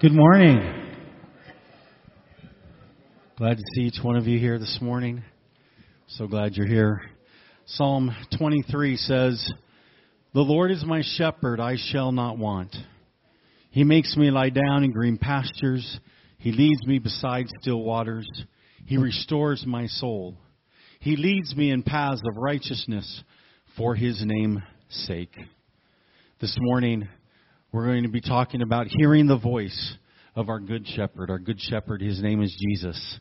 Good morning. Glad to see each one of you here this morning. So glad you're here. Psalm 23 says, The Lord is my shepherd, I shall not want. He makes me lie down in green pastures. He leads me beside still waters. He restores my soul. He leads me in paths of righteousness for his name's sake. This morning, we're going to be talking about hearing the voice of our good shepherd. Our good shepherd, his name is Jesus.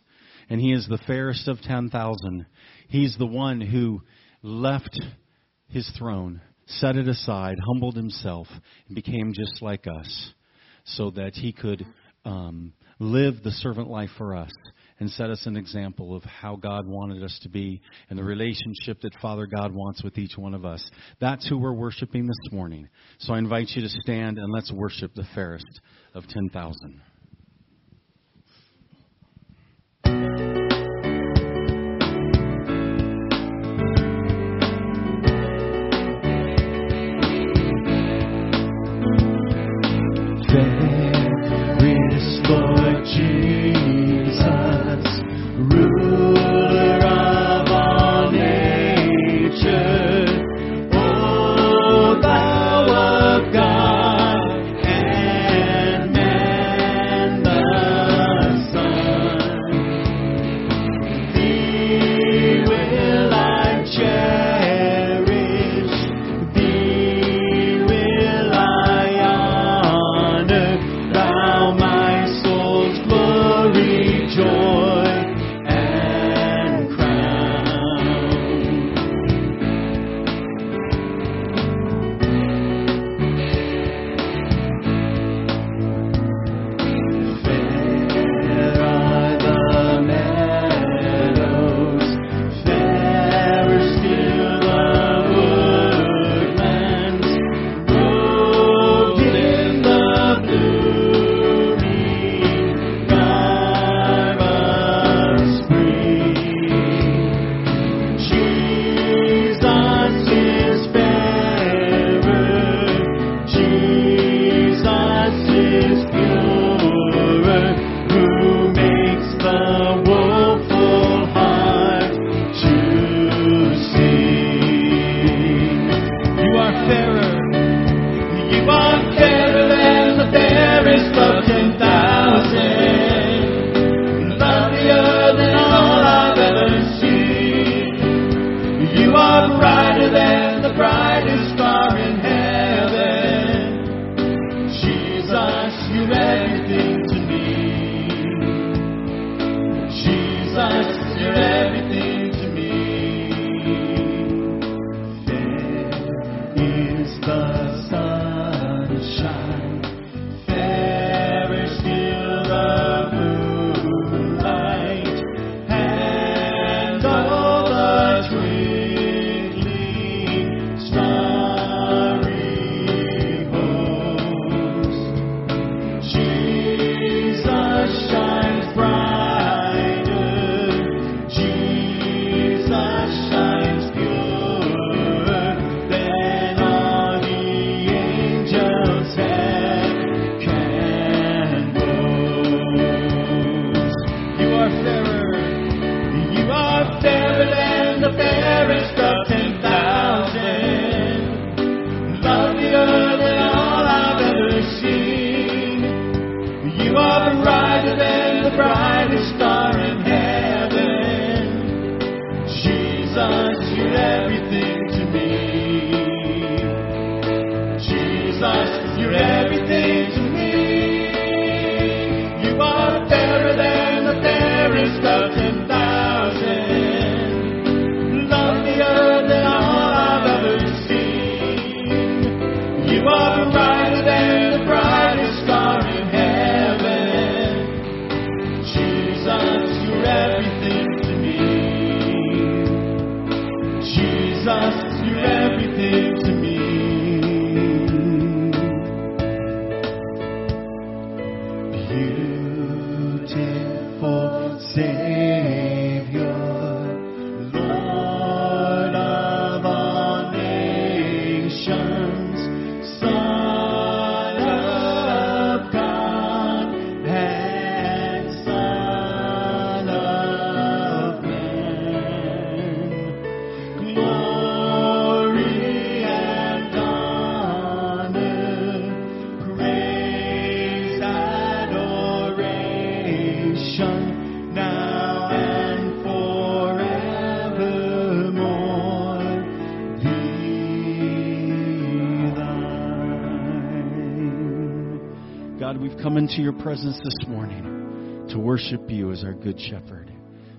And he is the fairest of 10,000. He's the one who left his throne, set it aside, humbled himself, and became just like us so that he could um, live the servant life for us and set us an example of how God wanted us to be and the relationship that Father God wants with each one of us. That's who we're worshiping this morning. So I invite you to stand and let's worship the fairest of 10,000. Come into your presence this morning to worship you as our good shepherd.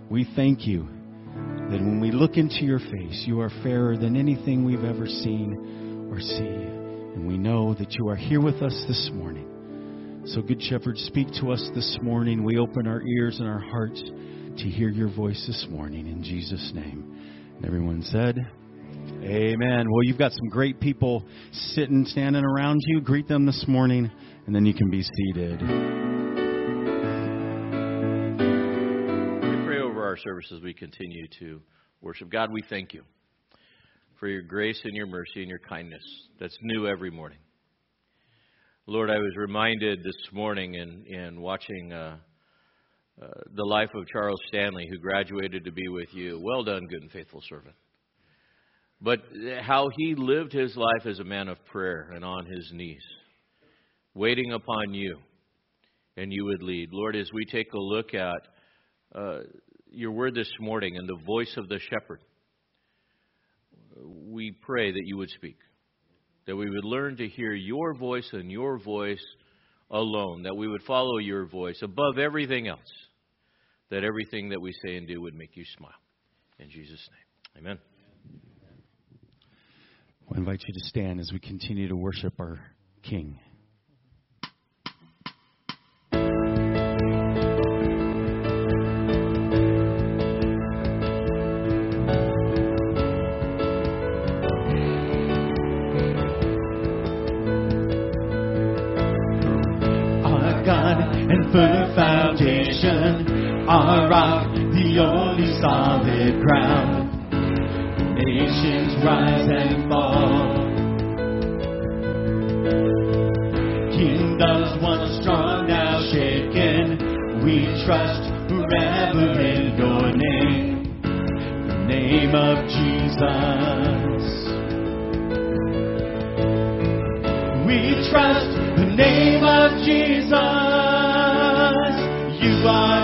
We thank you that when we look into your face, you are fairer than anything we've ever seen or see. And we know that you are here with us this morning. So, Good Shepherd, speak to us this morning. We open our ears and our hearts to hear your voice this morning in Jesus' name. And everyone said, Amen. Well, you've got some great people sitting, standing around you. Greet them this morning, and then you can be seated. We pray over our services. We continue to worship. God, we thank you for your grace and your mercy and your kindness that's new every morning. Lord, I was reminded this morning in, in watching uh, uh, the life of Charles Stanley, who graduated to be with you. Well done, good and faithful servant. But how he lived his life as a man of prayer and on his knees, waiting upon you, and you would lead. Lord, as we take a look at uh, your word this morning and the voice of the shepherd, we pray that you would speak that we would learn to hear your voice and your voice alone, that we would follow your voice above everything else, that everything that we say and do would make you smile. In Jesus' name, amen. I invite you to stand as we continue to worship our King. Solid ground. Nations rise and fall. Kingdoms once strong, now shaken. We trust forever in your name, the name of Jesus. We trust the name of Jesus. You are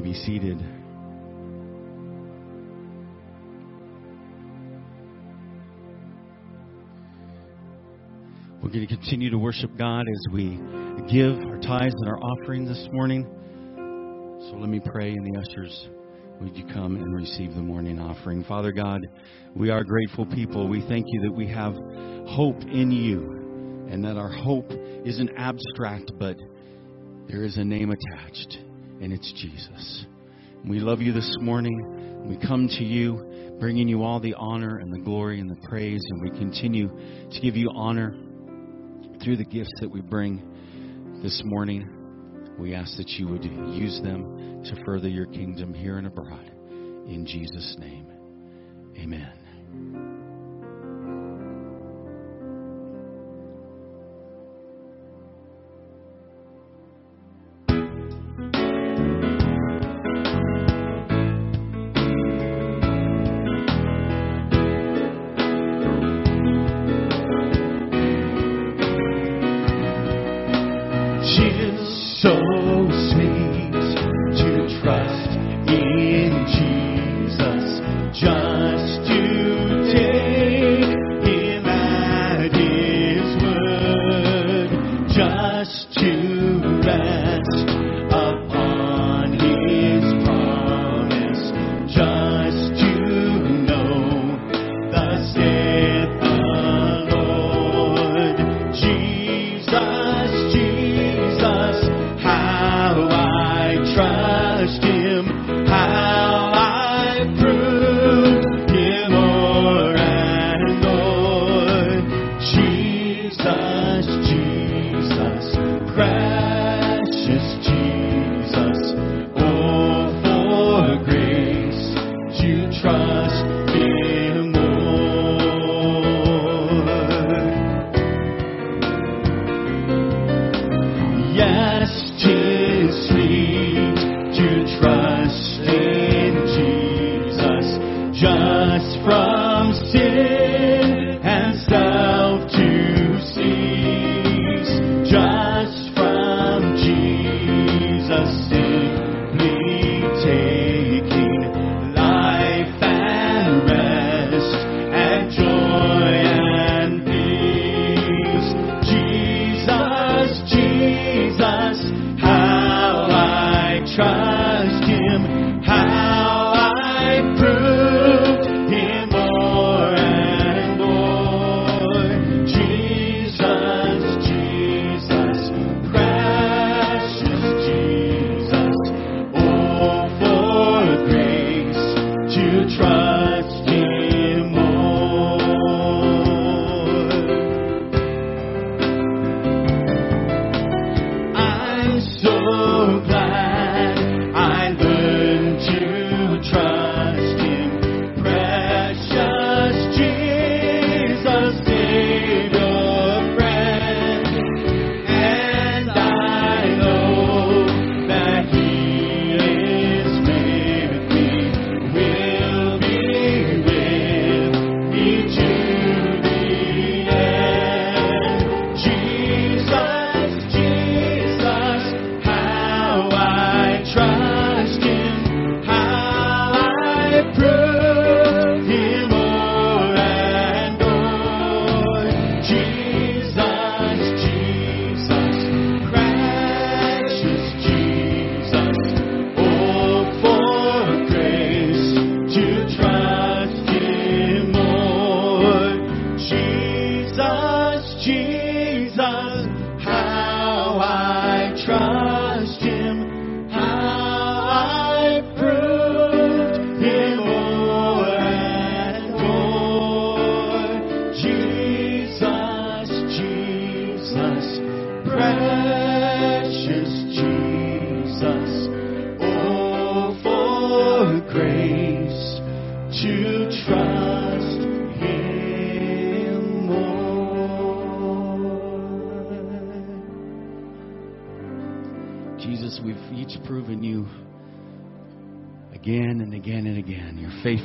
May be seated. We're going to continue to worship God as we give our tithes and our offering this morning. So let me pray, and the ushers, would you come and receive the morning offering? Father God, we are grateful people. We thank you that we have hope in you, and that our hope isn't abstract, but there is a name attached, and it's Jesus. We love you this morning. We come to you, bringing you all the honor and the glory and the praise, and we continue to give you honor through the gifts that we bring this morning. We ask that you would use them to further your kingdom here and abroad. In Jesus' name, amen.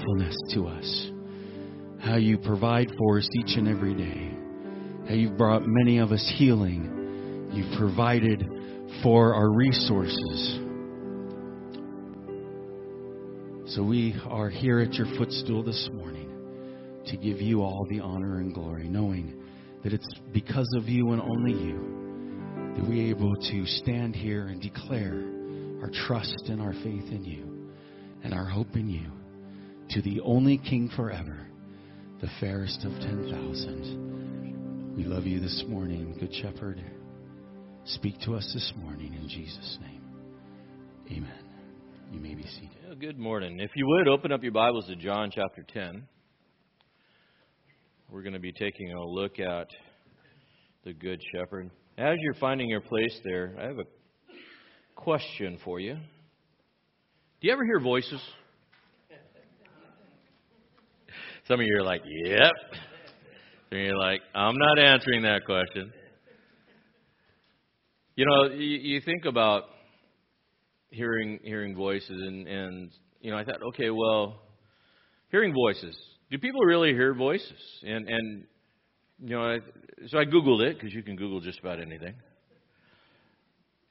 Faithfulness to us, how you provide for us each and every day, how you've brought many of us healing, you've provided for our resources. So we are here at your footstool this morning to give you all the honor and glory, knowing that it's because of you and only you that we're able to stand here and declare our trust and our faith in you and our hope in you to the only King forever, the fairest of 10,000. We love you this morning, Good Shepherd. Speak to us this morning in Jesus' name. Amen. You may be seated. good morning. If you would, open up your Bibles to John chapter 10. We're going to be taking a look at the Good Shepherd. As you're finding your place there, I have a question for you. Do you ever hear voices? Some of you are like, yep. And you're like, I'm not answering that question. You know, you, you think about hearing hearing voices, and, and you know, I thought, okay, well, hearing voices. Do people really hear voices? And and you know, I, so I googled it because you can Google just about anything.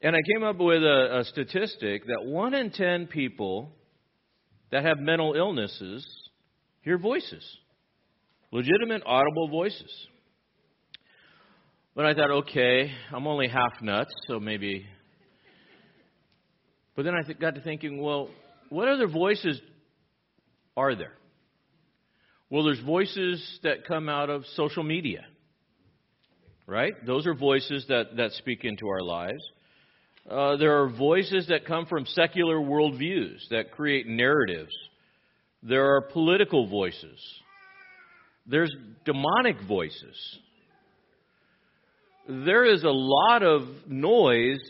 And I came up with a, a statistic that one in ten people that have mental illnesses hear voices, legitimate audible voices. But I thought, okay, I'm only half nuts, so maybe. But then I th- got to thinking, well, what other voices are there? Well, there's voices that come out of social media, right? Those are voices that, that speak into our lives. Uh, there are voices that come from secular worldviews that create narratives there are political voices. There's demonic voices. There is a lot of noise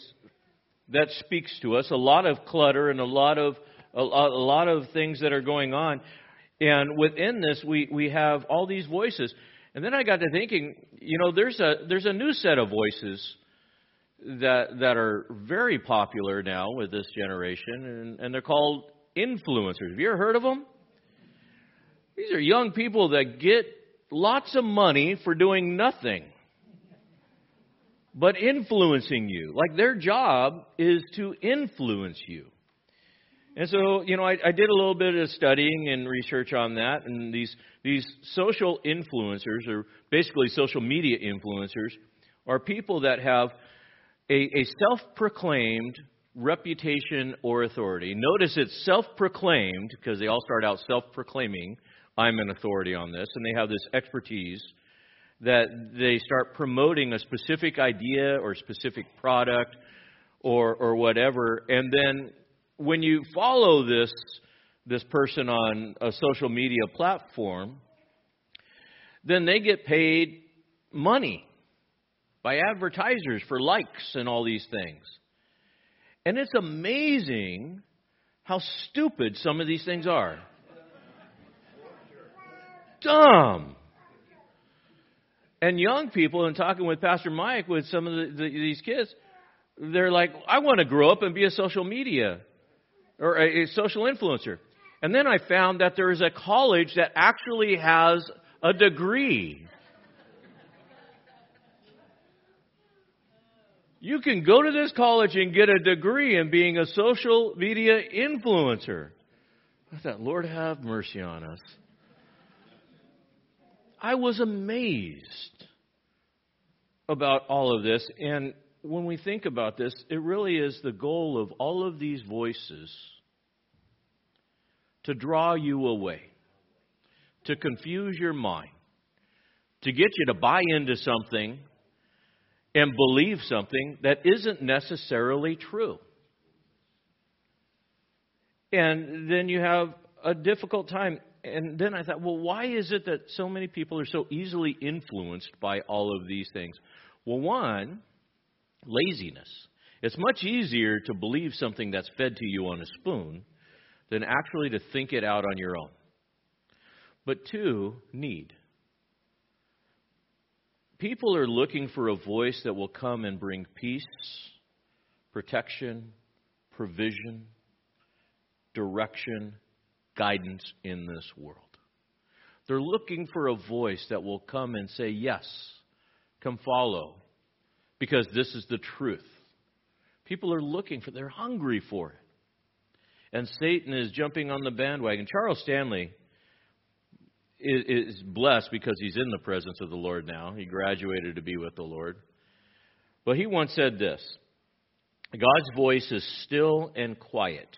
that speaks to us, a lot of clutter and a lot of a, lot of things that are going on. And within this we, we have all these voices. And then I got to thinking, you know, there's a there's a new set of voices that that are very popular now with this generation, and, and they're called influencers. Have you ever heard of them? These are young people that get lots of money for doing nothing but influencing you. Like their job is to influence you. And so, you know, I, I, did a little bit of studying and research on that, and these these social influencers, or basically social media influencers, are people that have a, a self-proclaimed reputation or authority. Notice it's self-proclaimed because they all start out self-proclaiming I'm an authority on this, and they have this expertise that they start promoting a specific idea or specific product or or whatever, and then when you follow this this person on a social media platform, then they get paid money by advertisers for likes and all these things. And it's amazing how stupid some of these things are dumb. And young people, and talking with Pastor Mike with some of the, the, these kids, they're like, I want to grow up and be a social media or a, a social influencer. And then I found that there is a college that actually has a degree. You can go to this college and get a degree in being a social media influencer. I thought, Lord have mercy on us. I was amazed about all of this, and when we think about this, it really is the goal of all of these voices to draw you away, to confuse your mind, to get you to buy into something and believe something that isn't necessarily true. And then you have a difficult time. And then I thought, well, why is it that so many people are so easily influenced by all of these things? Well, one, laziness. It's much easier to believe something that's fed to you on a spoon than actually to think it out on your own. But two, need. People are looking for a voice that will come and bring peace, protection, provision, direction, guidance in this world. They're looking for a voice that will come and say, Yes, come follow, because this is the truth. People are looking for, they're hungry for it. And Satan is jumping on the bandwagon. Charles Stanley is, blessed because he's in the presence of the Lord now. He graduated to be with the Lord. But he once said this God's voice is still and quiet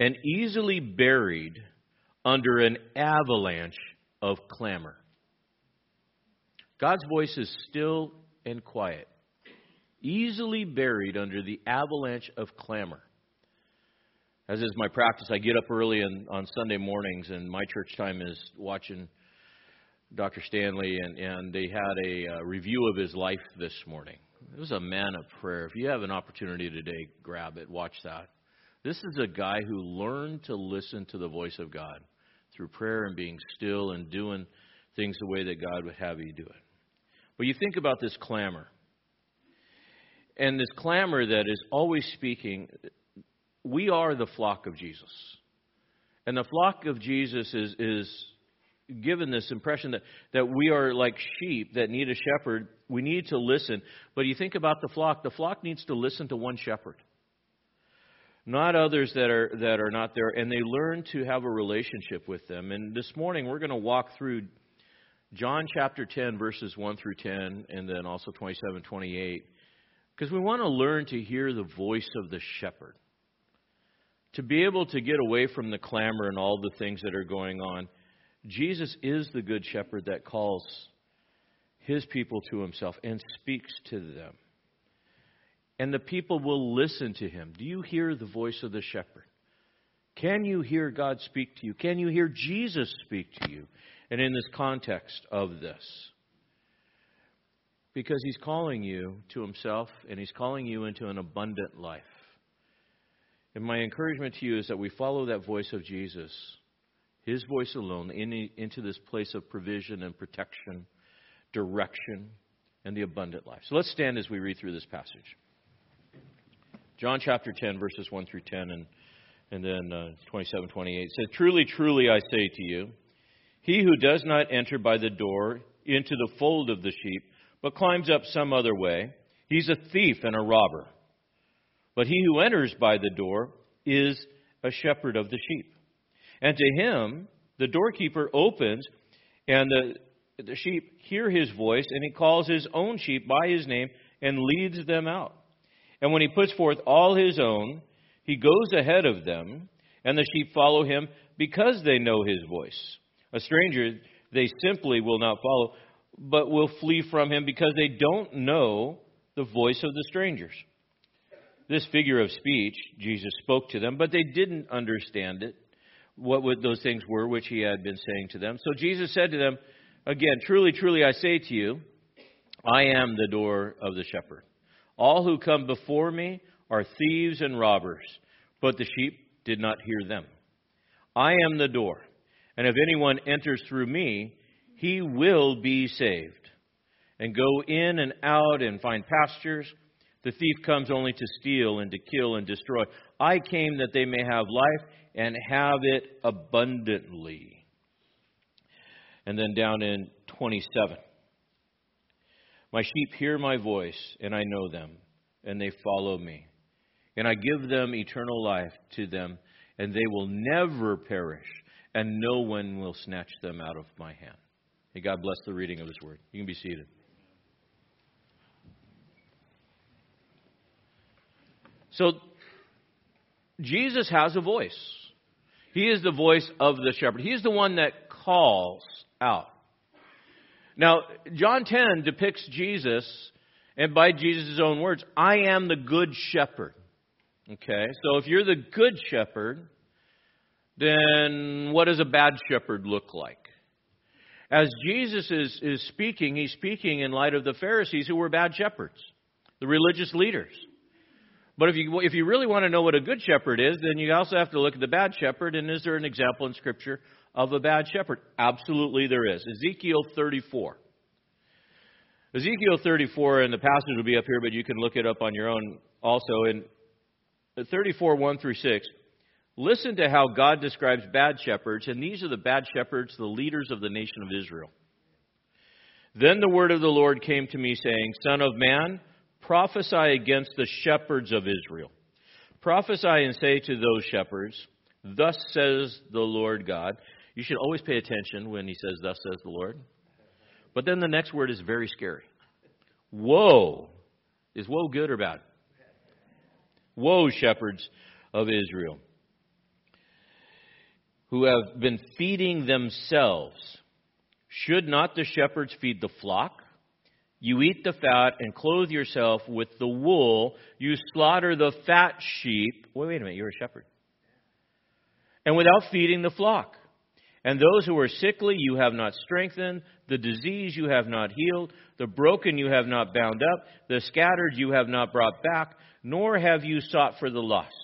and easily buried under an avalanche of clamor. God's voice is still and quiet, easily buried under the avalanche of clamor. As is my practice, I get up early on, on Sunday mornings, and my church time is watching Dr. Stanley, and, and they had a uh, review of his life this morning. It was a man of prayer. If you have an opportunity today, grab it, watch that. This is a guy who learned to listen to the voice of God through prayer and being still and doing things the way that God would have you do it. But you think about this clamor. And this clamor that is always speaking, we are the flock of Jesus. And the flock of Jesus is, is given this impression that, that we are like sheep that need a shepherd. We need to listen. But you think about the flock, the flock needs to listen to one shepherd not others that are that are not there and they learn to have a relationship with them. And this morning we're going to walk through John chapter 10 verses 1 through 10 and then also 27 28 because we want to learn to hear the voice of the shepherd. To be able to get away from the clamor and all the things that are going on Jesus is the good shepherd that calls his people to himself and speaks to them and the people will listen to him. Do you hear the voice of the shepherd? Can you hear God speak to you? Can you hear Jesus speak to you? And in this context of this, because he's calling you to himself and he's calling you into an abundant life. And my encouragement to you is that we follow that voice of Jesus, his voice alone, in, into this place of provision and protection, direction, and the abundant life. So let's stand as we read through this passage. John chapter 10, verses 1 through 10, and, and then uh, 27, 28 says, Truly, truly, I say to you, he who does not enter by the door into the fold of the sheep, but climbs up some other way, he's a thief and a robber. But he who enters by the door is a shepherd of the sheep. And to him the doorkeeper opens, and the, the sheep hear his voice, and he calls his own sheep by his name and leads them out. And when he puts forth all his own, he goes ahead of them, and the sheep follow him because they know his voice. A stranger they simply will not follow, but will flee from him because they don't know the voice of the strangers. This figure of speech, Jesus spoke to them, but they didn't understand it, what those things were which he had been saying to them. So Jesus said to them, Again, truly, truly, I say to you, I am the door of the shepherd. All who come before me are thieves and robbers, but the sheep did not hear them. I am the door, and if anyone enters through me, he will be saved, and go in and out and find pastures. The thief comes only to steal and to kill and destroy. I came that they may have life and have it abundantly. And then down in 27. My sheep hear my voice, and I know them, and they follow me. And I give them eternal life to them, and they will never perish, and no one will snatch them out of my hand. May God bless the reading of His word. You can be seated. So, Jesus has a voice. He is the voice of the shepherd. He is the one that calls out. Now, John 10 depicts Jesus, and by Jesus' own words, I am the good shepherd. Okay, so if you're the good shepherd, then what does a bad shepherd look like? As Jesus is, is speaking, he's speaking in light of the Pharisees who were bad shepherds, the religious leaders. But if you, if you really want to know what a good shepherd is, then you also have to look at the bad shepherd. And is there an example in Scripture of a bad shepherd? Absolutely, there is. Ezekiel 34. Ezekiel 34, and the passage will be up here, but you can look it up on your own also. In 34, 1 through 6, listen to how God describes bad shepherds, and these are the bad shepherds, the leaders of the nation of Israel. Then the word of the Lord came to me, saying, Son of man, prophesy against the shepherds of Israel. Prophesy and say to those shepherds, Thus says the Lord God. You should always pay attention when he says, Thus says the Lord. But then the next word is very scary. Woe. Is woe good or bad? Woe, shepherds of Israel, who have been feeding themselves. Should not the shepherds feed the flock? You eat the fat and clothe yourself with the wool. You slaughter the fat sheep. Wait, wait a minute, you're a shepherd. And without feeding the flock. And those who are sickly you have not strengthened, the disease you have not healed, the broken you have not bound up, the scattered you have not brought back, nor have you sought for the lost.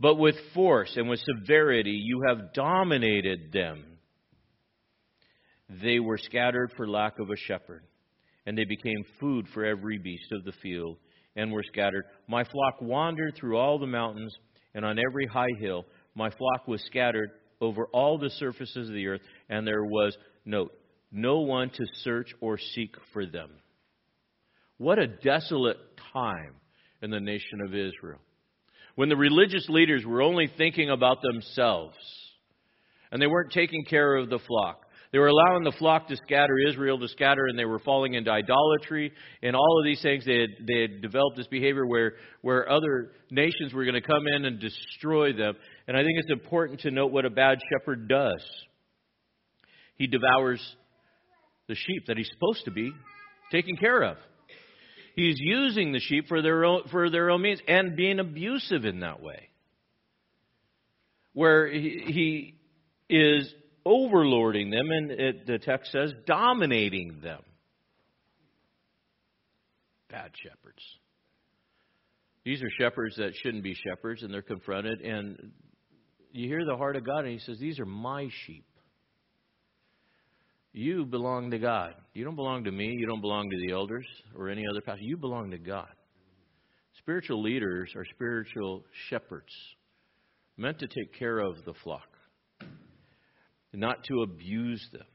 But with force and with severity you have dominated them. They were scattered for lack of a shepherd, and they became food for every beast of the field, and were scattered. My flock wandered through all the mountains, and on every high hill. My flock was scattered over all the surfaces of the earth, and there was, note, no one to search or seek for them. What a desolate time in the nation of Israel. When the religious leaders were only thinking about themselves, and they weren't taking care of the flock. They were allowing the flock to scatter, Israel to scatter, and they were falling into idolatry and all of these things. They had, they had developed this behavior where, where other nations were going to come in and destroy them. And I think it's important to note what a bad shepherd does. He devours the sheep that he's supposed to be taking care of. He's using the sheep for their own, for their own means and being abusive in that way. Where he, he is overlording them, and it, the text says dominating them. Bad shepherds. These are shepherds that shouldn't be shepherds, and they're confronted, and you hear the heart of God, and He says, These are my sheep. You belong to God. You don't belong to me. You don't belong to the elders or any other pastor. You belong to God. Spiritual leaders are spiritual shepherds, meant to take care of the flock, not to abuse them.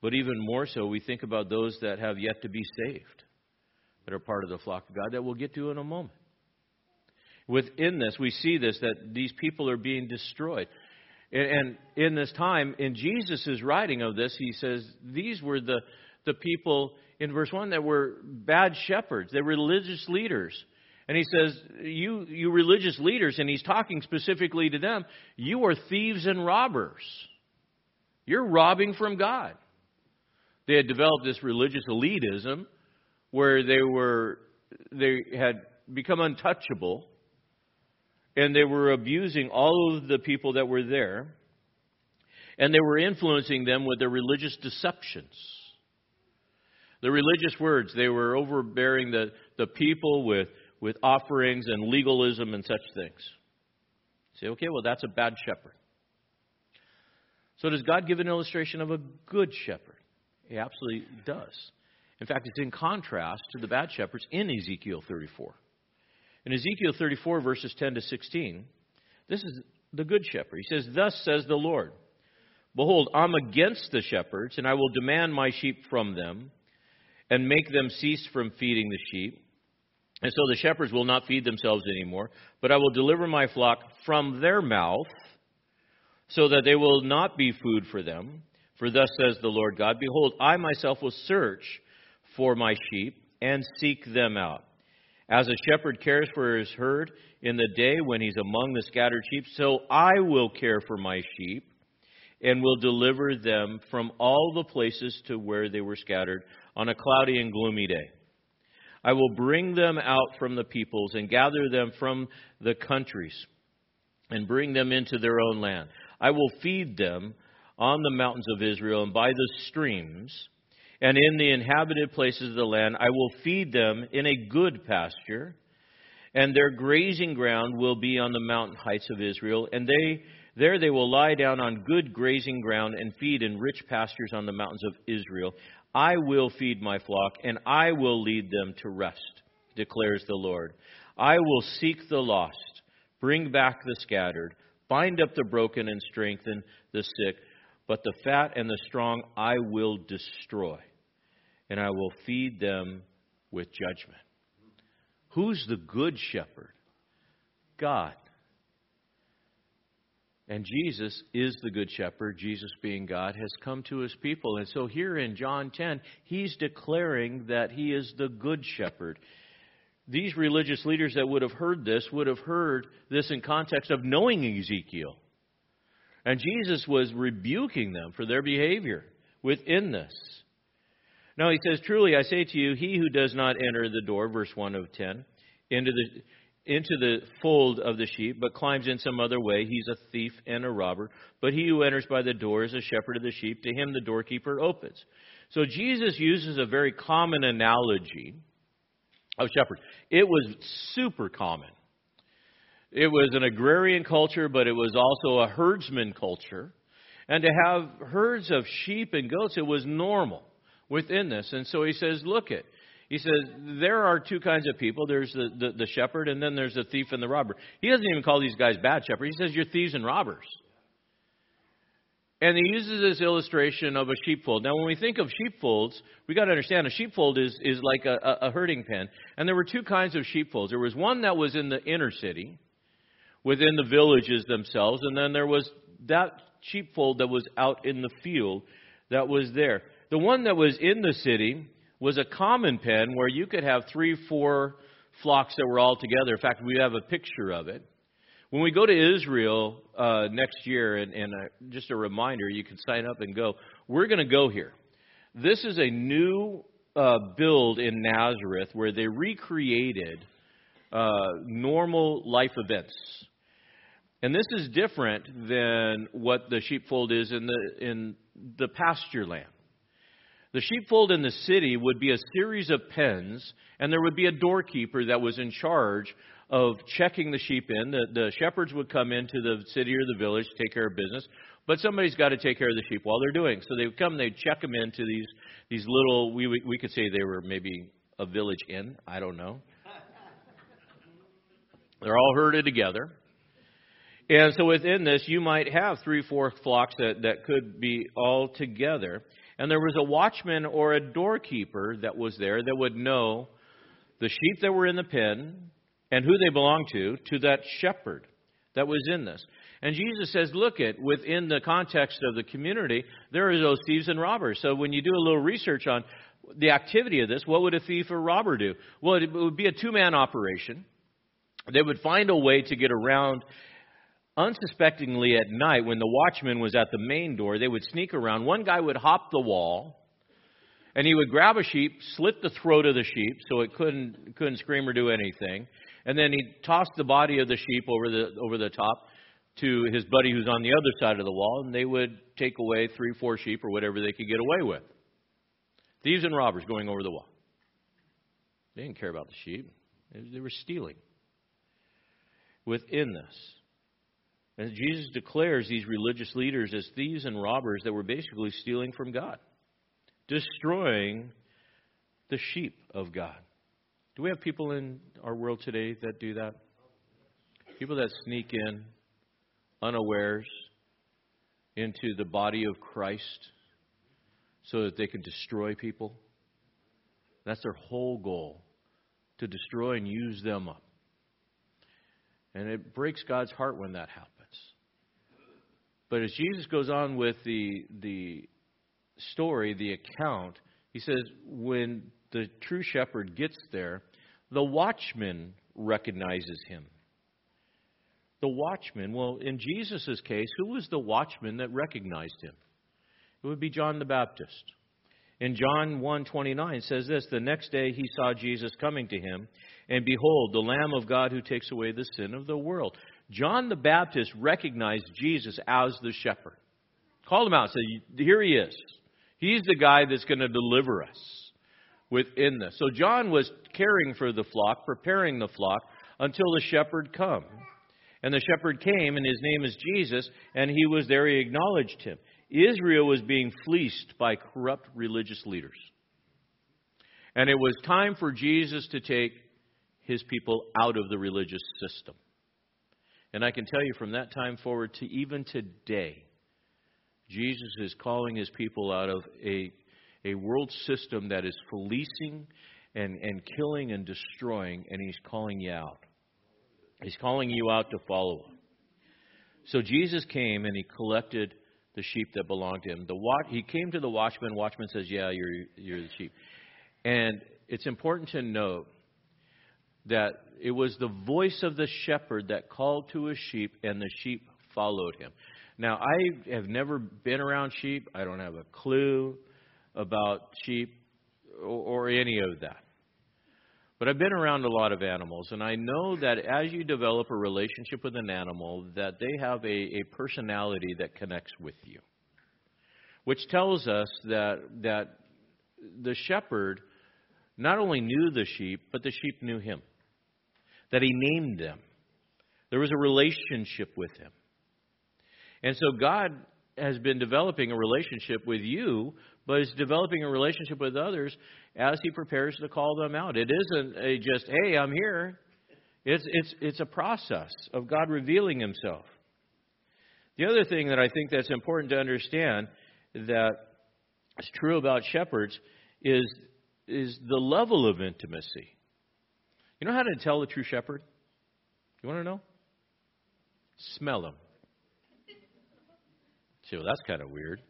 But even more so, we think about those that have yet to be saved, that are part of the flock of God, that we'll get to in a moment. Within this, we see this that these people are being destroyed. And in this time, in Jesus' writing of this, he says these were the, the people in verse 1 that were bad shepherds, they were religious leaders. And he says, you, you religious leaders, and he's talking specifically to them, you are thieves and robbers. You're robbing from God. They had developed this religious elitism where they were they had become untouchable and they were abusing all of the people that were there, and they were influencing them with their religious deceptions. The religious words, they were overbearing the, the people with, with offerings and legalism and such things. say, okay, well, that's a bad shepherd. So, does God give an illustration of a good shepherd? He absolutely does. In fact, it's in contrast to the bad shepherds in Ezekiel 34. In Ezekiel 34, verses 10 to 16, this is the good shepherd. He says, Thus says the Lord Behold, I'm against the shepherds, and I will demand my sheep from them, and make them cease from feeding the sheep. And so the shepherds will not feed themselves anymore, but I will deliver my flock from their mouth, so that they will not be food for them. For thus says the Lord God Behold, I myself will search for my sheep and seek them out As a shepherd cares for his herd in the day when he's among the scattered sheep, so I will care for my sheep and will deliver them from all the places to where they were scattered on a cloudy and gloomy day. I will bring them out from the peoples and gather them from the countries and bring them into their own land. I will feed them on the mountains of Israel and by the streams and in the inhabited places of the land. I will feed them in a good pasture, and their grazing ground will be on the mountain heights of Israel, and they there they will lie down on good grazing ground and feed in rich pastures on the mountains of Israel. I will feed my flock, and I will lead them to rest, declares the Lord. I will seek the lost, bring back the scattered, bind up the broken, and strengthen the sick but the fat and the strong I will destroy, and I will feed them with judgment. Who's the good shepherd? God. And Jesus is the good shepherd, Jesus being God, has come to his people. And so here in John 10, he's declaring that he is the good shepherd. These religious leaders that would have heard this would have heard this in context of knowing Ezekiel. And Jesus was rebuking them for their behavior within this. Now he says, Truly I say to you, he who does not enter the door, verse 1 of 10, into the into the fold of the sheep, but climbs in some other way, he's a thief and a robber. But he who enters by the door is a shepherd of the sheep. To him the doorkeeper opens. So Jesus uses a very common analogy of shepherds. It was super common it was an agrarian culture, but it was also a herdsman culture. And to have herds of sheep and goats, it was normal within this. And so he says, look it. He says, there are two kinds of people. There's the, the, the shepherd, and then there's the thief and the robber. He doesn't even call these guys bad shepherds. He says, you're thieves and robbers. And he uses this illustration of a sheepfold. Now, when we think of sheepfolds, we got to understand a sheepfold is, is like a, a herding pen. And there were two kinds of sheepfolds. There was one that was in the inner city, within the villages themselves, and then there was that sheepfold that was out in the field that was there. The one that was in the city was a common pen where you could have three, four flocks that were all together. In fact, we have a picture of it. When we go to Israel uh, next year, and, and uh, just a reminder, you can sign up and go. We're going to go here. This is a new uh, build in Nazareth where they recreated uh, normal life events. And this is different than what the sheepfold is in the, in the pasture land. The sheepfold in the city would be a series of pens, and there would be a doorkeeper that was in charge of checking the sheep in. The, the shepherds would come into the city or the village to take care of business, but somebody's got to take care of the sheep while they're doing. So they would come, they'd check them into these these little. We we could say they were maybe a village inn. I don't know. They're all herded together. And so within this, you might have three, four flocks that, that could be all together. And there was a watchman or a doorkeeper that was there that would know the sheep that were in the pen and who they belonged to, to that shepherd that was in this. And Jesus says, look at within the context of the community, there are those thieves and robbers. So when you do a little research on the activity of this, what would a thief or robber do? Well, it would be a two man operation. They would find a way to get around unsuspectingly at night when the watchman was at the main door, they would sneak around. One guy would hop the wall and he would grab a sheep, slit the throat of the sheep so it couldn't couldn't scream or do anything, and then he'd toss the body of the sheep over the over the top to his buddy who's on the other side of the wall, and they would take away three, four sheep or whatever they could get away with. Thieves and robbers going over the wall. They didn't care about the sheep. They were stealing. Within this, and Jesus declares these religious leaders as thieves and robbers that were basically stealing from God, destroying the sheep of God. Do we have people in our world today that do that? People that sneak in unawares into the body of Christ so that they can destroy people. That's their whole goal to destroy and use them up. And it breaks God's heart when that happens. But as Jesus goes on with the, the story, the account, he says, when the true shepherd gets there, the watchman recognizes him. The watchman, well, in Jesus' case, who was the watchman that recognized him? It would be John the Baptist. In John 1:29 says this, the next day he saw Jesus coming to him, and behold, the lamb of God who takes away the sin of the world. John the Baptist recognized Jesus as the shepherd. Called him out, said, "Here he is. He's the guy that's going to deliver us within this." So John was caring for the flock, preparing the flock until the shepherd come. And the shepherd came, and his name is Jesus, and he was there. He acknowledged him. Israel was being fleeced by corrupt religious leaders. And it was time for Jesus to take his people out of the religious system. And I can tell you from that time forward to even today, Jesus is calling his people out of a, a world system that is fleecing and, and killing and destroying, and he's calling you out. He's calling you out to follow him. So Jesus came and he collected the sheep that belonged to him. The watch, he came to the watchman. Watchman says, "Yeah, you're you're the sheep." And it's important to note that it was the voice of the shepherd that called to his sheep, and the sheep followed him. Now, I have never been around sheep. I don't have a clue about sheep or, or any of that. But I've been around a lot of animals, and I know that as you develop a relationship with an animal, that they have a, a personality that connects with you. Which tells us that that the shepherd not only knew the sheep, but the sheep knew him. That he named them. There was a relationship with him. And so God has been developing a relationship with you, but is developing a relationship with others as he prepares to call them out. It isn't a just, hey, I'm here. It's, it's, it's a process of God revealing himself. The other thing that I think that's important to understand that is true about shepherds is, is the level of intimacy. You know how to tell a true shepherd? You want to know? Smell him. See, well, that's kind of weird.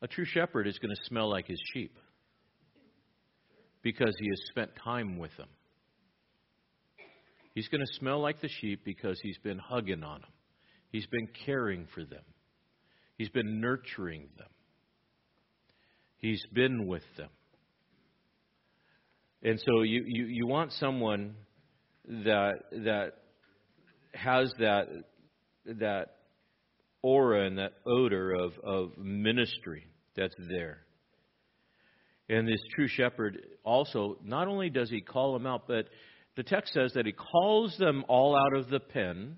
A true shepherd is going to smell like his sheep because he has spent time with them. He's going to smell like the sheep because he's been hugging on them. He's been caring for them. He's been nurturing them. He's been with them. And so you, you, you want someone that that has that that aura and that odor of, of ministry that's there. And this true shepherd also, not only does he call them out, but the text says that he calls them all out of the pen,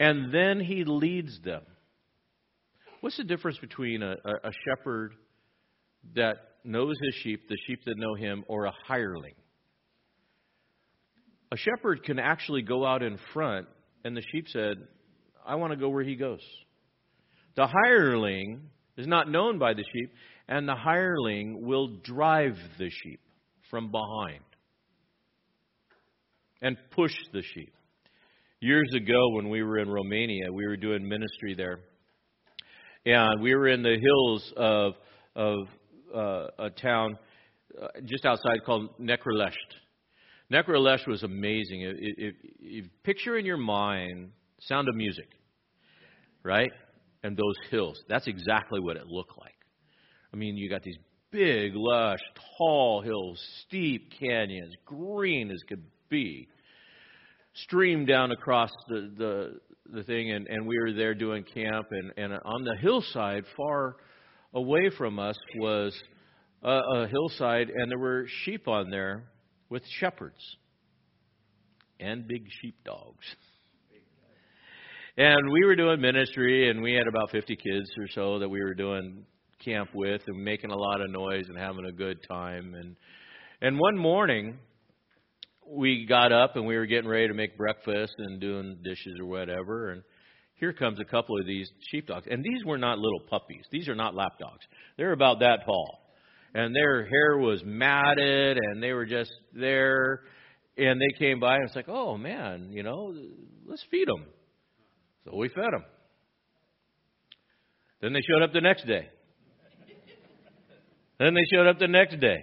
and then he leads them. What's the difference between a, a, a shepherd that knows his sheep, the sheep that know him, or a hireling? A shepherd can actually go out in front, and the sheep said, I want to go where he goes. The hireling is not known by the sheep, and the hireling will drive the sheep from behind and push the sheep. Years ago, when we were in Romania, we were doing ministry there, and we were in the hills of of uh, a town uh, just outside called Necrolesht. Necrolesht was amazing. If, if, if, picture in your mind sound of music, right? And those hills. That's exactly what it looked like. I mean, you got these big, lush, tall hills, steep canyons, green as could be, stream down across the, the, the thing, and, and we were there doing camp, and, and on the hillside, far away from us, was a, a hillside, and there were sheep on there with shepherds and big sheepdogs. And we were doing ministry, and we had about 50 kids or so that we were doing camp with, and making a lot of noise and having a good time. And and one morning, we got up and we were getting ready to make breakfast and doing dishes or whatever, and here comes a couple of these sheepdogs. And these were not little puppies. These are not lapdogs. They're about that tall. And their hair was matted and they were just there. And they came by and it's like, oh man, you know, let's feed them. So we fed them. Then they showed up the next day. then they showed up the next day.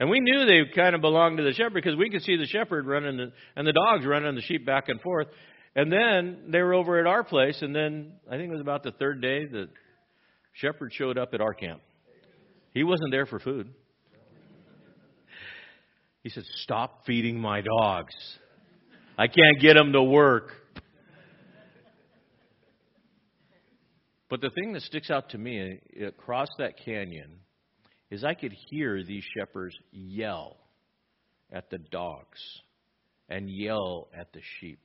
And we knew they kind of belonged to the shepherd because we could see the shepherd running the, and the dogs running the sheep back and forth. And then they were over at our place, and then I think it was about the third day that shepherd showed up at our camp. He wasn't there for food. He said, Stop feeding my dogs. I can't get them to work. But the thing that sticks out to me uh, across that canyon is I could hear these shepherds yell at the dogs and yell at the sheep.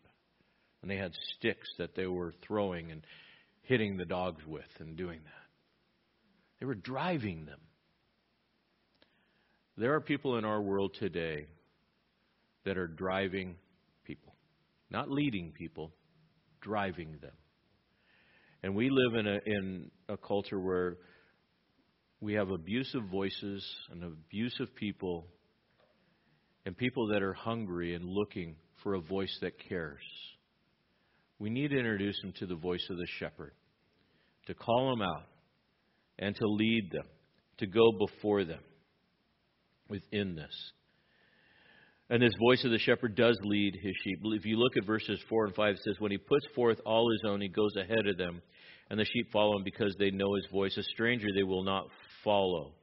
And they had sticks that they were throwing and hitting the dogs with and doing that. They were driving them. There are people in our world today that are driving people, not leading people, driving them. And we live in a, in a culture where we have abusive voices and abusive people and people that are hungry and looking for a voice that cares. We need to introduce them to the voice of the shepherd, to call them out, and to lead them, to go before them within this. And this voice of the shepherd does lead his sheep. If you look at verses 4 and 5, it says, When he puts forth all his own, he goes ahead of them, and the sheep follow him because they know his voice. A stranger they will not follow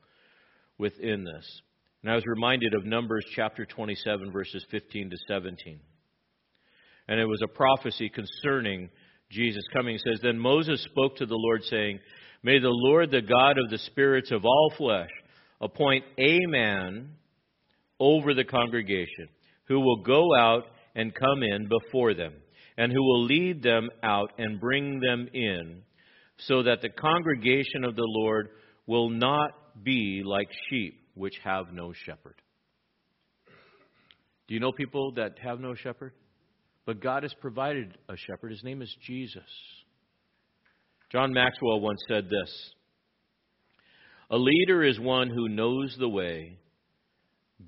within this. And I was reminded of Numbers chapter 27, verses 15 to 17. And it was a prophecy concerning Jesus coming. It says, Then Moses spoke to the Lord, saying, May the Lord, the God of the spirits of all flesh, appoint a man over the congregation who will go out and come in before them, and who will lead them out and bring them in, so that the congregation of the Lord will not be like sheep which have no shepherd. Do you know people that have no shepherd? But God has provided a shepherd. His name is Jesus. John Maxwell once said this A leader is one who knows the way,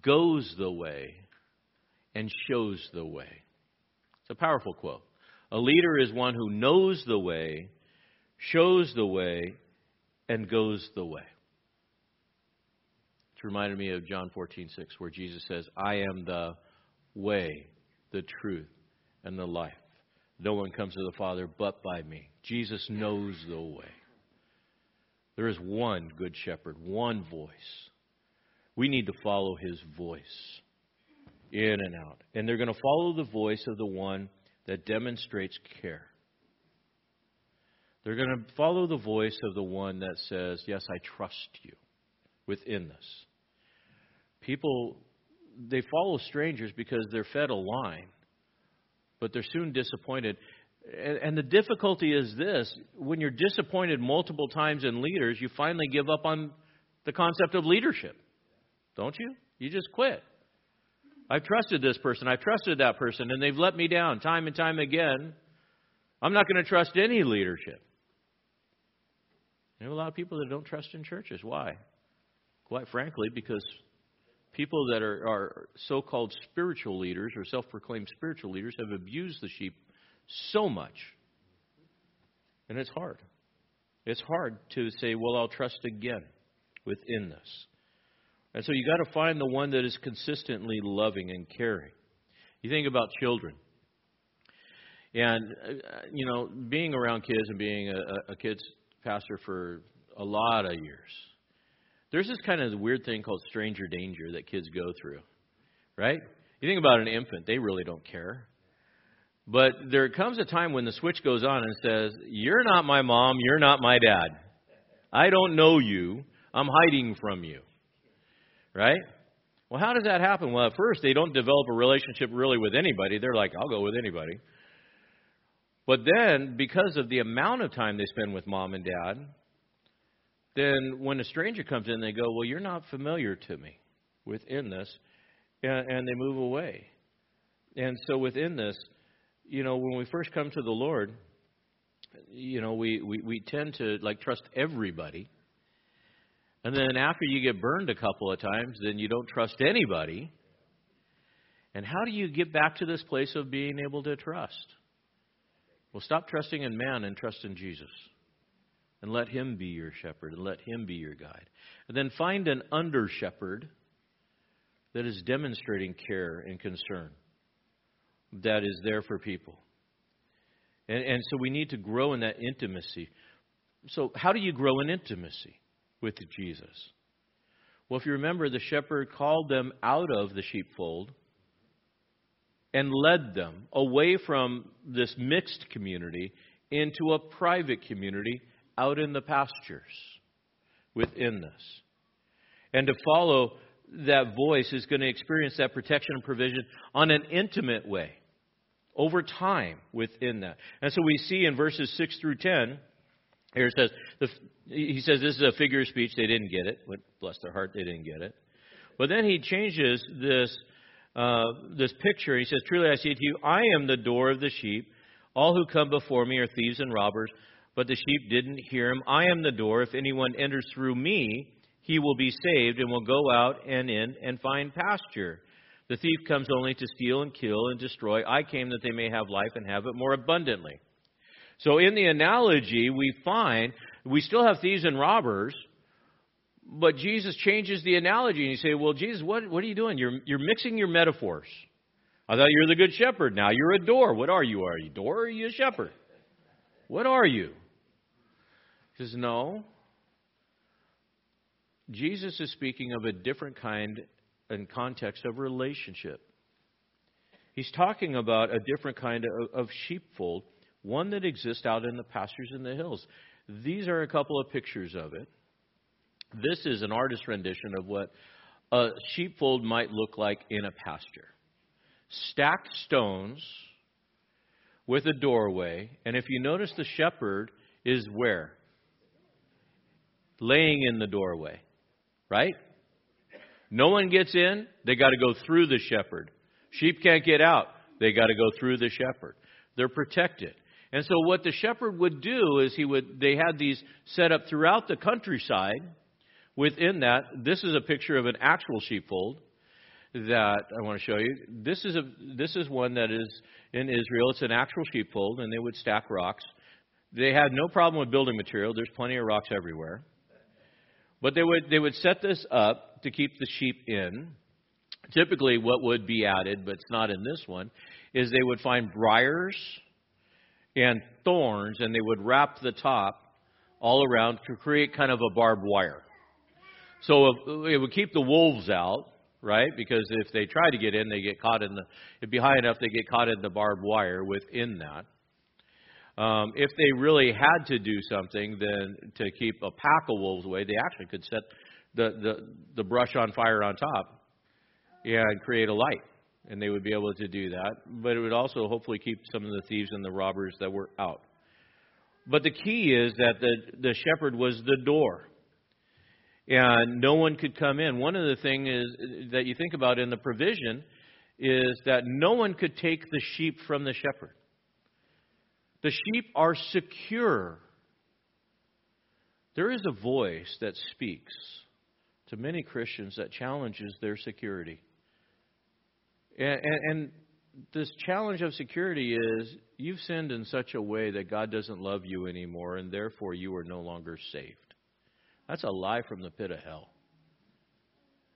goes the way, and shows the way. It's a powerful quote. A leader is one who knows the way, shows the way, and goes the way. It reminded me of John 14:6, where Jesus says, I am the way, the truth, and the life. No one comes to the Father but by me. Jesus knows the way. There is one good shepherd, one voice. We need to follow his voice in and out. And they're going to follow the voice of the one that demonstrates care. They're going to follow the voice of the one that says, Yes, I trust you within this. People, they follow strangers because they're fed a line, but they're soon disappointed. And the difficulty is this when you're disappointed multiple times in leaders, you finally give up on the concept of leadership. Don't you? You just quit. I've trusted this person, I've trusted that person, and they've let me down time and time again. I'm not going to trust any leadership. There are a lot of people that don't trust in churches. Why? Quite frankly, because people that are, are so called spiritual leaders or self proclaimed spiritual leaders have abused the sheep so much. And it's hard. It's hard to say, well, I'll trust again within this. And so you've got to find the one that is consistently loving and caring. You think about children. And, uh, you know, being around kids and being a, a kids pastor for a lot of years, there's this kind of weird thing called stranger danger that kids go through, right? You think about an infant, they really don't care. But there comes a time when the switch goes on and says, You're not my mom, you're not my dad. I don't know you, I'm hiding from you. Right? Well, how does that happen? Well, at first, they don't develop a relationship really with anybody. They're like, I'll go with anybody. But then, because of the amount of time they spend with mom and dad, then when a stranger comes in, they go, Well, you're not familiar to me within this. And, and they move away. And so within this, you know, when we first come to the Lord, you know, we, we, we tend to like trust everybody. And then after you get burned a couple of times, then you don't trust anybody. And how do you get back to this place of being able to trust? Well, stop trusting in man and trust in Jesus. And let him be your shepherd and let him be your guide. And then find an under shepherd that is demonstrating care and concern, that is there for people. And, and so we need to grow in that intimacy. So, how do you grow in intimacy with Jesus? Well, if you remember, the shepherd called them out of the sheepfold and led them away from this mixed community into a private community out in the pastures within this. And to follow that voice is going to experience that protection and provision on an intimate way over time within that. And so we see in verses 6 through 10, here it says, the, he says this is a figure of speech. They didn't get it. Bless their heart, they didn't get it. But then he changes this, uh, this picture. He says, Truly I say to you, I am the door of the sheep. All who come before me are thieves and robbers, but the sheep didn't hear him. I am the door. If anyone enters through me, he will be saved and will go out and in and find pasture. The thief comes only to steal and kill and destroy. I came that they may have life and have it more abundantly. So, in the analogy, we find we still have thieves and robbers, but Jesus changes the analogy and you say, Well, Jesus, what, what are you doing? You're, you're mixing your metaphors. I thought you were the good shepherd. Now you're a door. What are you? Are you a door or are you a shepherd? What are you? Says, No. Jesus is speaking of a different kind and context of relationship. He's talking about a different kind of, of sheepfold, one that exists out in the pastures in the hills. These are a couple of pictures of it. This is an artist rendition of what a sheepfold might look like in a pasture. Stacked stones with a doorway, and if you notice, the shepherd is where? Laying in the doorway, right? No one gets in, they got to go through the shepherd. Sheep can't get out, they got to go through the shepherd. They're protected. And so what the shepherd would do is he would they had these set up throughout the countryside. Within that, this is a picture of an actual sheepfold that I want to show you. This is a this is one that is in Israel. It's an actual sheepfold, and they would stack rocks. They had no problem with building material. There's plenty of rocks everywhere. But they would they would set this up to keep the sheep in. Typically, what would be added, but it's not in this one, is they would find briars and thorns, and they would wrap the top all around to create kind of a barbed wire. So it would keep the wolves out, right? Because if they try to get in, they get caught in the. If be high enough, they get caught in the barbed wire within that. Um, if they really had to do something, then to keep a pack of wolves away, they actually could set the, the, the brush on fire on top and create a light. And they would be able to do that. But it would also hopefully keep some of the thieves and the robbers that were out. But the key is that the, the shepherd was the door. And no one could come in. One of the things is that you think about in the provision is that no one could take the sheep from the shepherd. The sheep are secure. There is a voice that speaks to many Christians that challenges their security. And, and, and, this challenge of security is you've sinned in such a way that God doesn't love you anymore, and therefore you are no longer saved. That's a lie from the pit of hell.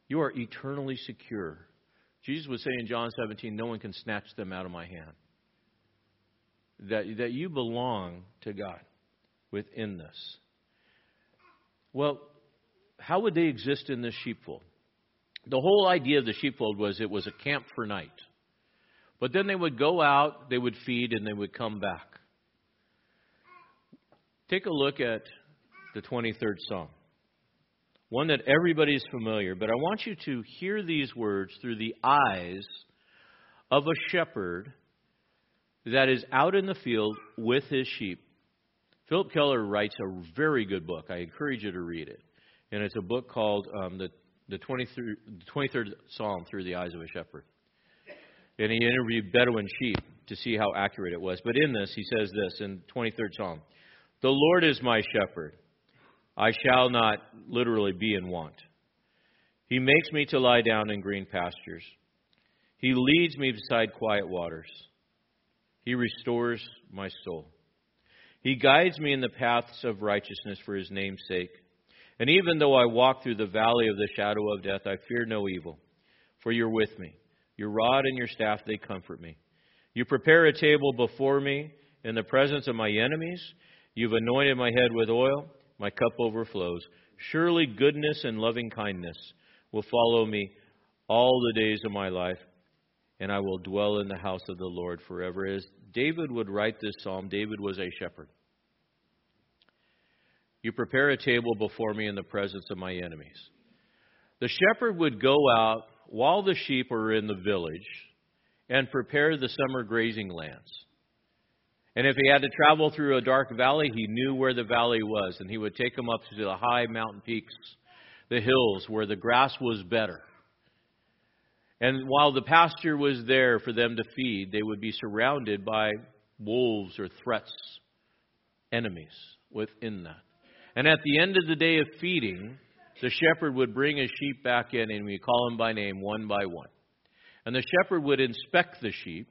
You are eternally secure. Jesus would say in John 17, No one can snatch them out of my hand that, that you belong to God within this. Well, how would they exist in this sheepfold? The whole idea of the sheepfold was it was a camp for night. But then they would go out, they would feed, and they would come back. Take a look at the 23rd Psalm. One that everybody is familiar, but I want you to hear these words through the eyes of a shepherd that is out in the field with his sheep. Phillip Keller writes a very good book. I encourage you to read it. And it's a book called um, the, the, 23, the 23rd Psalm Through the Eyes of a Shepherd. And he interviewed Bedouin sheep to see how accurate it was. But in this, he says this in the 23rd Psalm The Lord is my shepherd. I shall not literally be in want. He makes me to lie down in green pastures. He leads me beside quiet waters. He restores my soul. He guides me in the paths of righteousness for his name's sake. And even though I walk through the valley of the shadow of death, I fear no evil, for you're with me. Your rod and your staff, they comfort me. You prepare a table before me in the presence of my enemies. You've anointed my head with oil. My cup overflows. Surely goodness and loving kindness will follow me all the days of my life, and I will dwell in the house of the Lord forever. As David would write this psalm, David was a shepherd. You prepare a table before me in the presence of my enemies. The shepherd would go out while the sheep are in the village and prepare the summer grazing lands. And if he had to travel through a dark valley, he knew where the valley was, and he would take them up to the high mountain peaks, the hills where the grass was better. And while the pasture was there for them to feed, they would be surrounded by wolves or threats, enemies within that. And at the end of the day of feeding, the shepherd would bring his sheep back in and we call them by name one by one. And the shepherd would inspect the sheep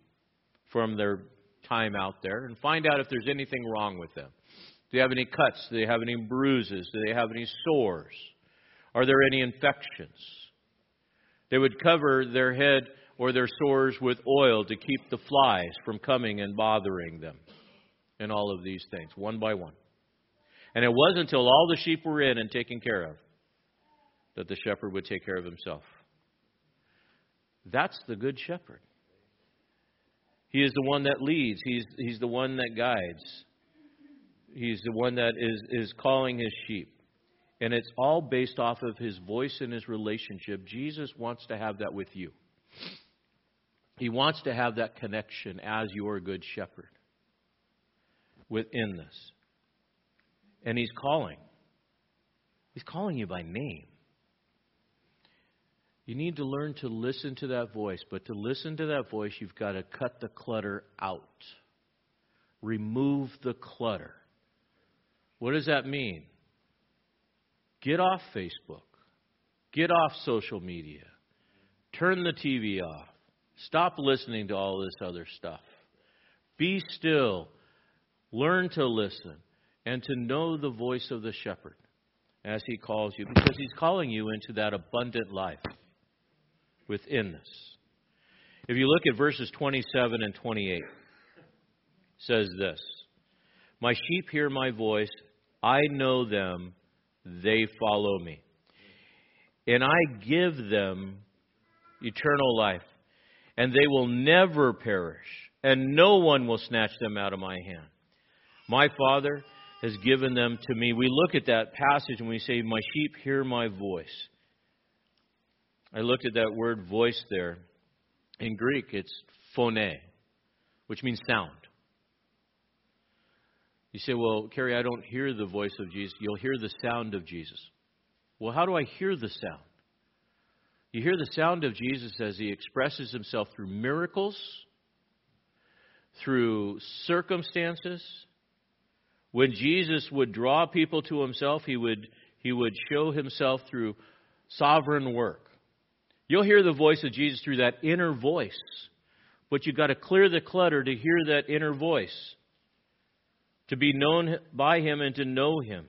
from their time out there and find out if there's anything wrong with them. Do they have any cuts? Do they have any bruises? Do they have any sores? Are there any infections? They would cover their head or their sores with oil to keep the flies from coming and bothering them. And all of these things, one by one. And it wasn't until all the sheep were in and taken care of that the shepherd would take care of himself. That's the good shepherd. He is the one that leads, he's, he's the one that guides, he's the one that is, is calling his sheep. And it's all based off of his voice and his relationship. Jesus wants to have that with you. He wants to have that connection as your good shepherd within this. And he's calling. He's calling you by name. You need to learn to listen to that voice, but to listen to that voice, you've got to cut the clutter out. Remove the clutter. What does that mean? Get off Facebook. Get off social media. Turn the TV off. Stop listening to all this other stuff. Be still. Learn to listen and to know the voice of the shepherd as he calls you because he's calling you into that abundant life within this. If you look at verses 27 and 28, says this My sheep hear my voice, I know them, they follow me. And I give them eternal life, and they will never perish, and no one will snatch them out of my hand. My Father has given them to me. We look at that passage and we say, My sheep hear my voice. I looked at that word voice there. In Greek, it's phone, which means sound. You say, well, Cary, I don't hear the voice of Jesus. You'll hear the sound of Jesus. Well, how do I hear the sound? You hear the sound of Jesus as he expresses himself through miracles, through circumstances. When Jesus would draw people to himself, he would, he would show himself through sovereign work. You'll hear the voice of Jesus through that inner voice. But you've got to clear the clutter to hear that inner voice, to be known by Him and to know Him.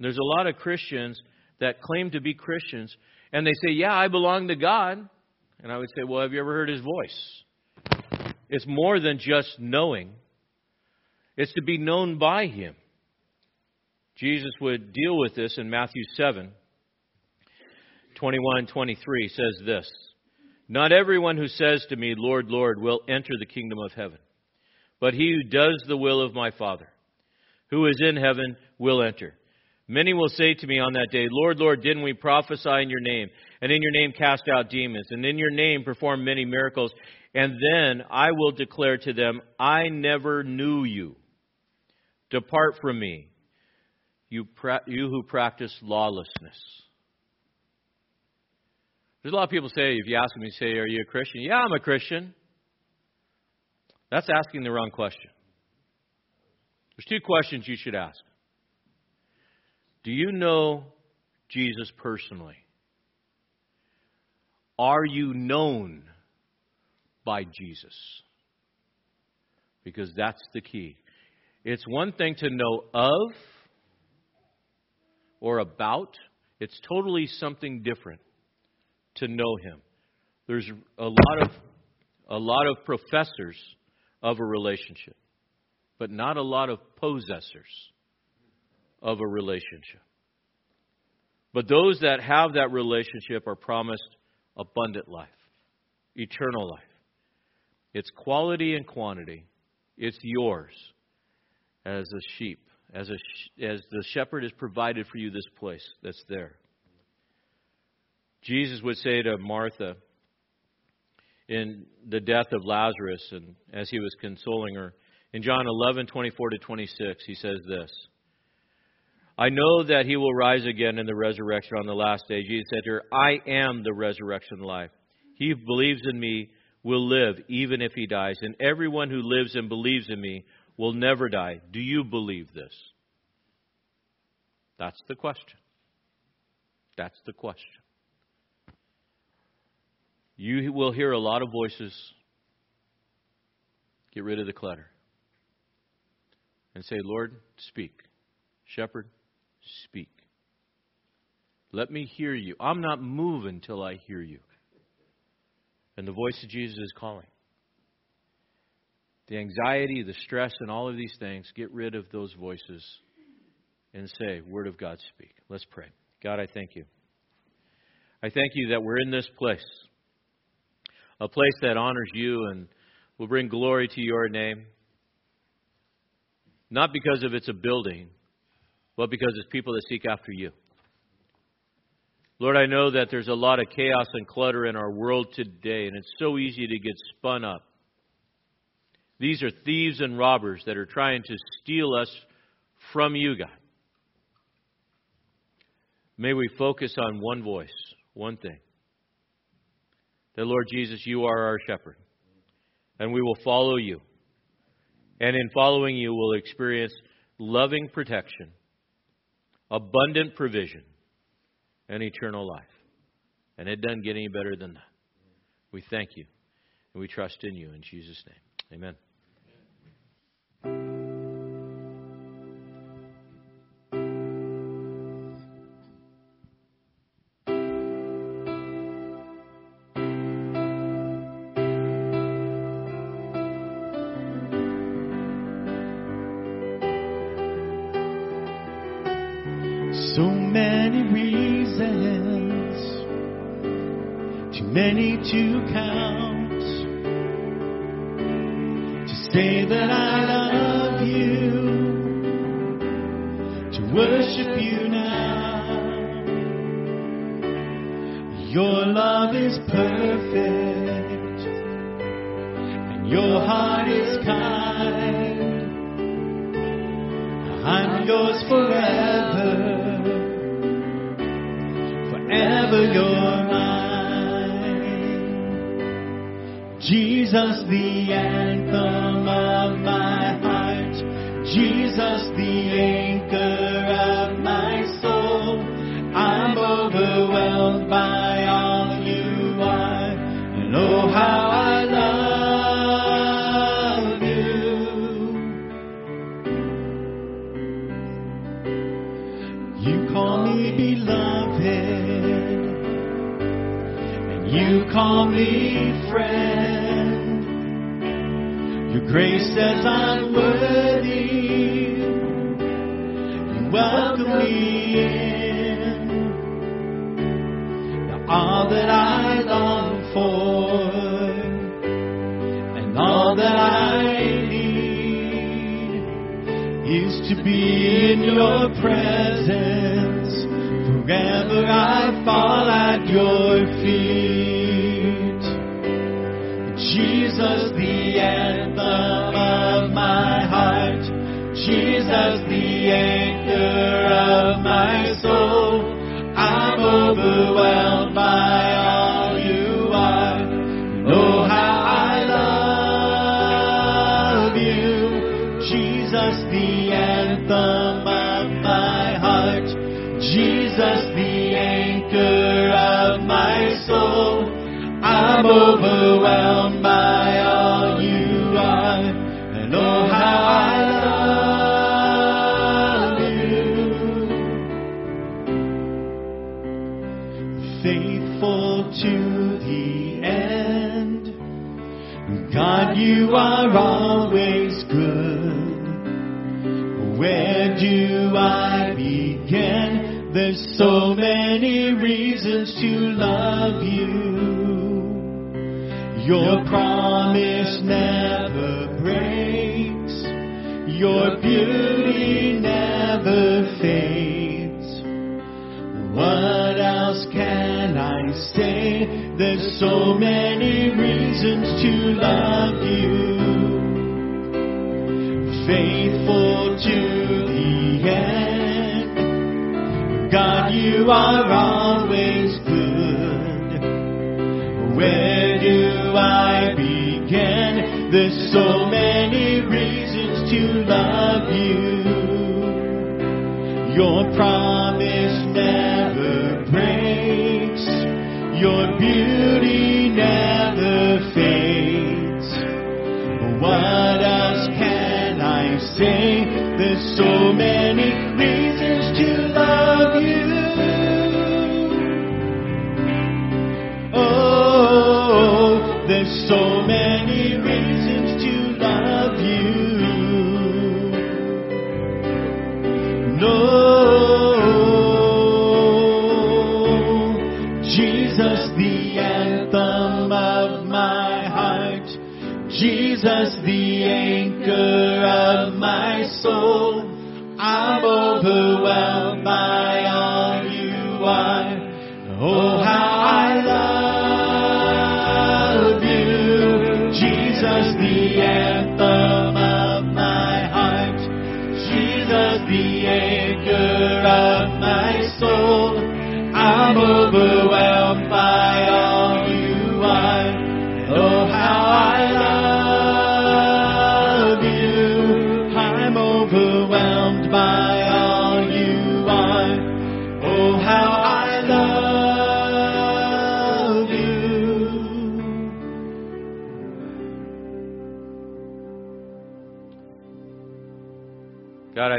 There's a lot of Christians that claim to be Christians, and they say, Yeah, I belong to God. And I would say, Well, have you ever heard His voice? It's more than just knowing, it's to be known by Him. Jesus would deal with this in Matthew 7. 21 23 says this Not everyone who says to me, Lord, Lord, will enter the kingdom of heaven, but he who does the will of my Father, who is in heaven, will enter. Many will say to me on that day, Lord, Lord, didn't we prophesy in your name, and in your name cast out demons, and in your name perform many miracles? And then I will declare to them, I never knew you. Depart from me, you, pra- you who practice lawlessness. There's a lot of people say, if you ask me, say, Are you a Christian? Yeah, I'm a Christian. That's asking the wrong question. There's two questions you should ask. Do you know Jesus personally? Are you known by Jesus? Because that's the key. It's one thing to know of or about, it's totally something different to know Him. There's a lot of a lot of professors of a relationship, but not a lot of possessors of a relationship. But those that have that relationship are promised abundant life, eternal life. It's quality and quantity. It's yours as a sheep, as, a, as the shepherd has provided for you this place that's there. Jesus would say to Martha in the death of Lazarus, and as he was consoling her, in John 11, 24 to 26, he says this I know that he will rise again in the resurrection on the last day. Jesus said to her, I am the resurrection life. He who believes in me will live even if he dies, and everyone who lives and believes in me will never die. Do you believe this? That's the question. That's the question. You will hear a lot of voices. Get rid of the clutter. And say, Lord, speak. Shepherd, speak. Let me hear you. I'm not moving till I hear you. And the voice of Jesus is calling. The anxiety, the stress, and all of these things, get rid of those voices and say, Word of God, speak. Let's pray. God, I thank you. I thank you that we're in this place, a place that honors you and will bring glory to your name. Not because of it's a building, but because it's people that seek after you. Lord, I know that there's a lot of chaos and clutter in our world today, and it's so easy to get spun up. These are thieves and robbers that are trying to steal us from you, God. May we focus on one voice, one thing. That, Lord Jesus, you are our shepherd, and we will follow you. And in following you, we'll experience loving protection abundant provision, and eternal life. And it doesn't get any better than that. We thank you, and we trust in you in Jesus' name. Amen. by all that you are, and oh how I love you. You call me beloved, and you call me friend. Your grace says I'm worthy. You welcome me in all that I long for and all that I need is to be in your presence. Forever I fall at your feet. Jesus, the anthem of my heart. Jesus, the anchor of my soul. I'm overwhelmed. overwhelmed by all you are, and oh how I love you. Faithful to the end, God, you are always good. Where do I begin? There's so many reasons to Your promise never breaks. Your beauty never fades. What else can I say? There's so many reasons to love you. Faithful to the end. God, you are always There's so many reasons to love you. Your promise never breaks. Your beauty never fades. What else can I say? There's so many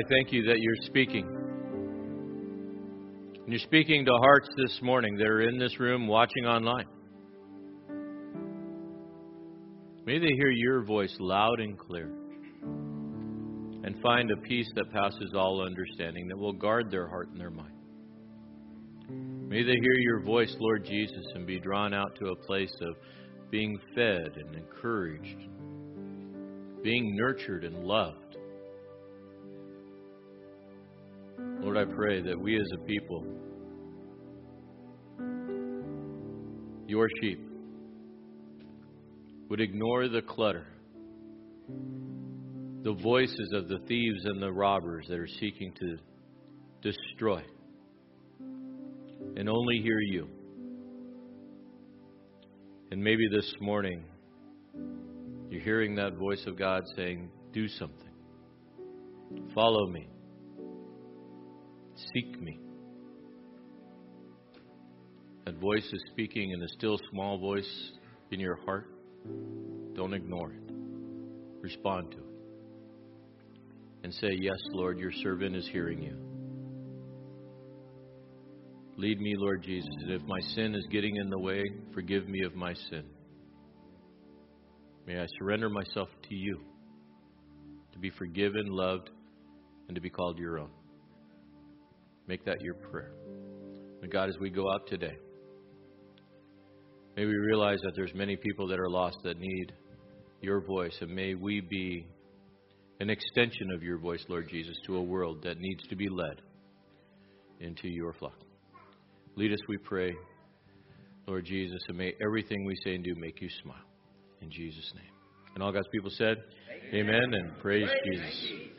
thank you that you're speaking. And you're speaking to hearts this morning that are in this room watching online. May they hear your voice loud and clear and find a peace that passes all understanding that will guard their heart and their mind. May they hear your voice, Lord Jesus, and be drawn out to a place of being fed and encouraged, being nurtured and loved. Lord, I pray that we as a people, your sheep, would ignore the clutter, the voices of the thieves and the robbers that are seeking to destroy, and only hear you. And maybe this morning, you're hearing that voice of God saying, Do something. Follow me. Seek me. That voice is speaking in a still small voice in your heart. Don't ignore it. Respond to it. And say, Yes, Lord, your servant is hearing you. Lead me, Lord Jesus, and if my sin is getting in the way, forgive me of my sin. May I surrender myself to you to be forgiven, loved, and to be called your own. Make that your prayer. And God, as we go out today, may we realize that there's many people that are lost that need your voice, and may we be an extension of your voice, Lord Jesus, to a world that needs to be led into your flock. Lead us, we pray, Lord Jesus, and may everything we say and do make you smile. In Jesus' name. And all God's people said, Amen, Amen and praise Jesus.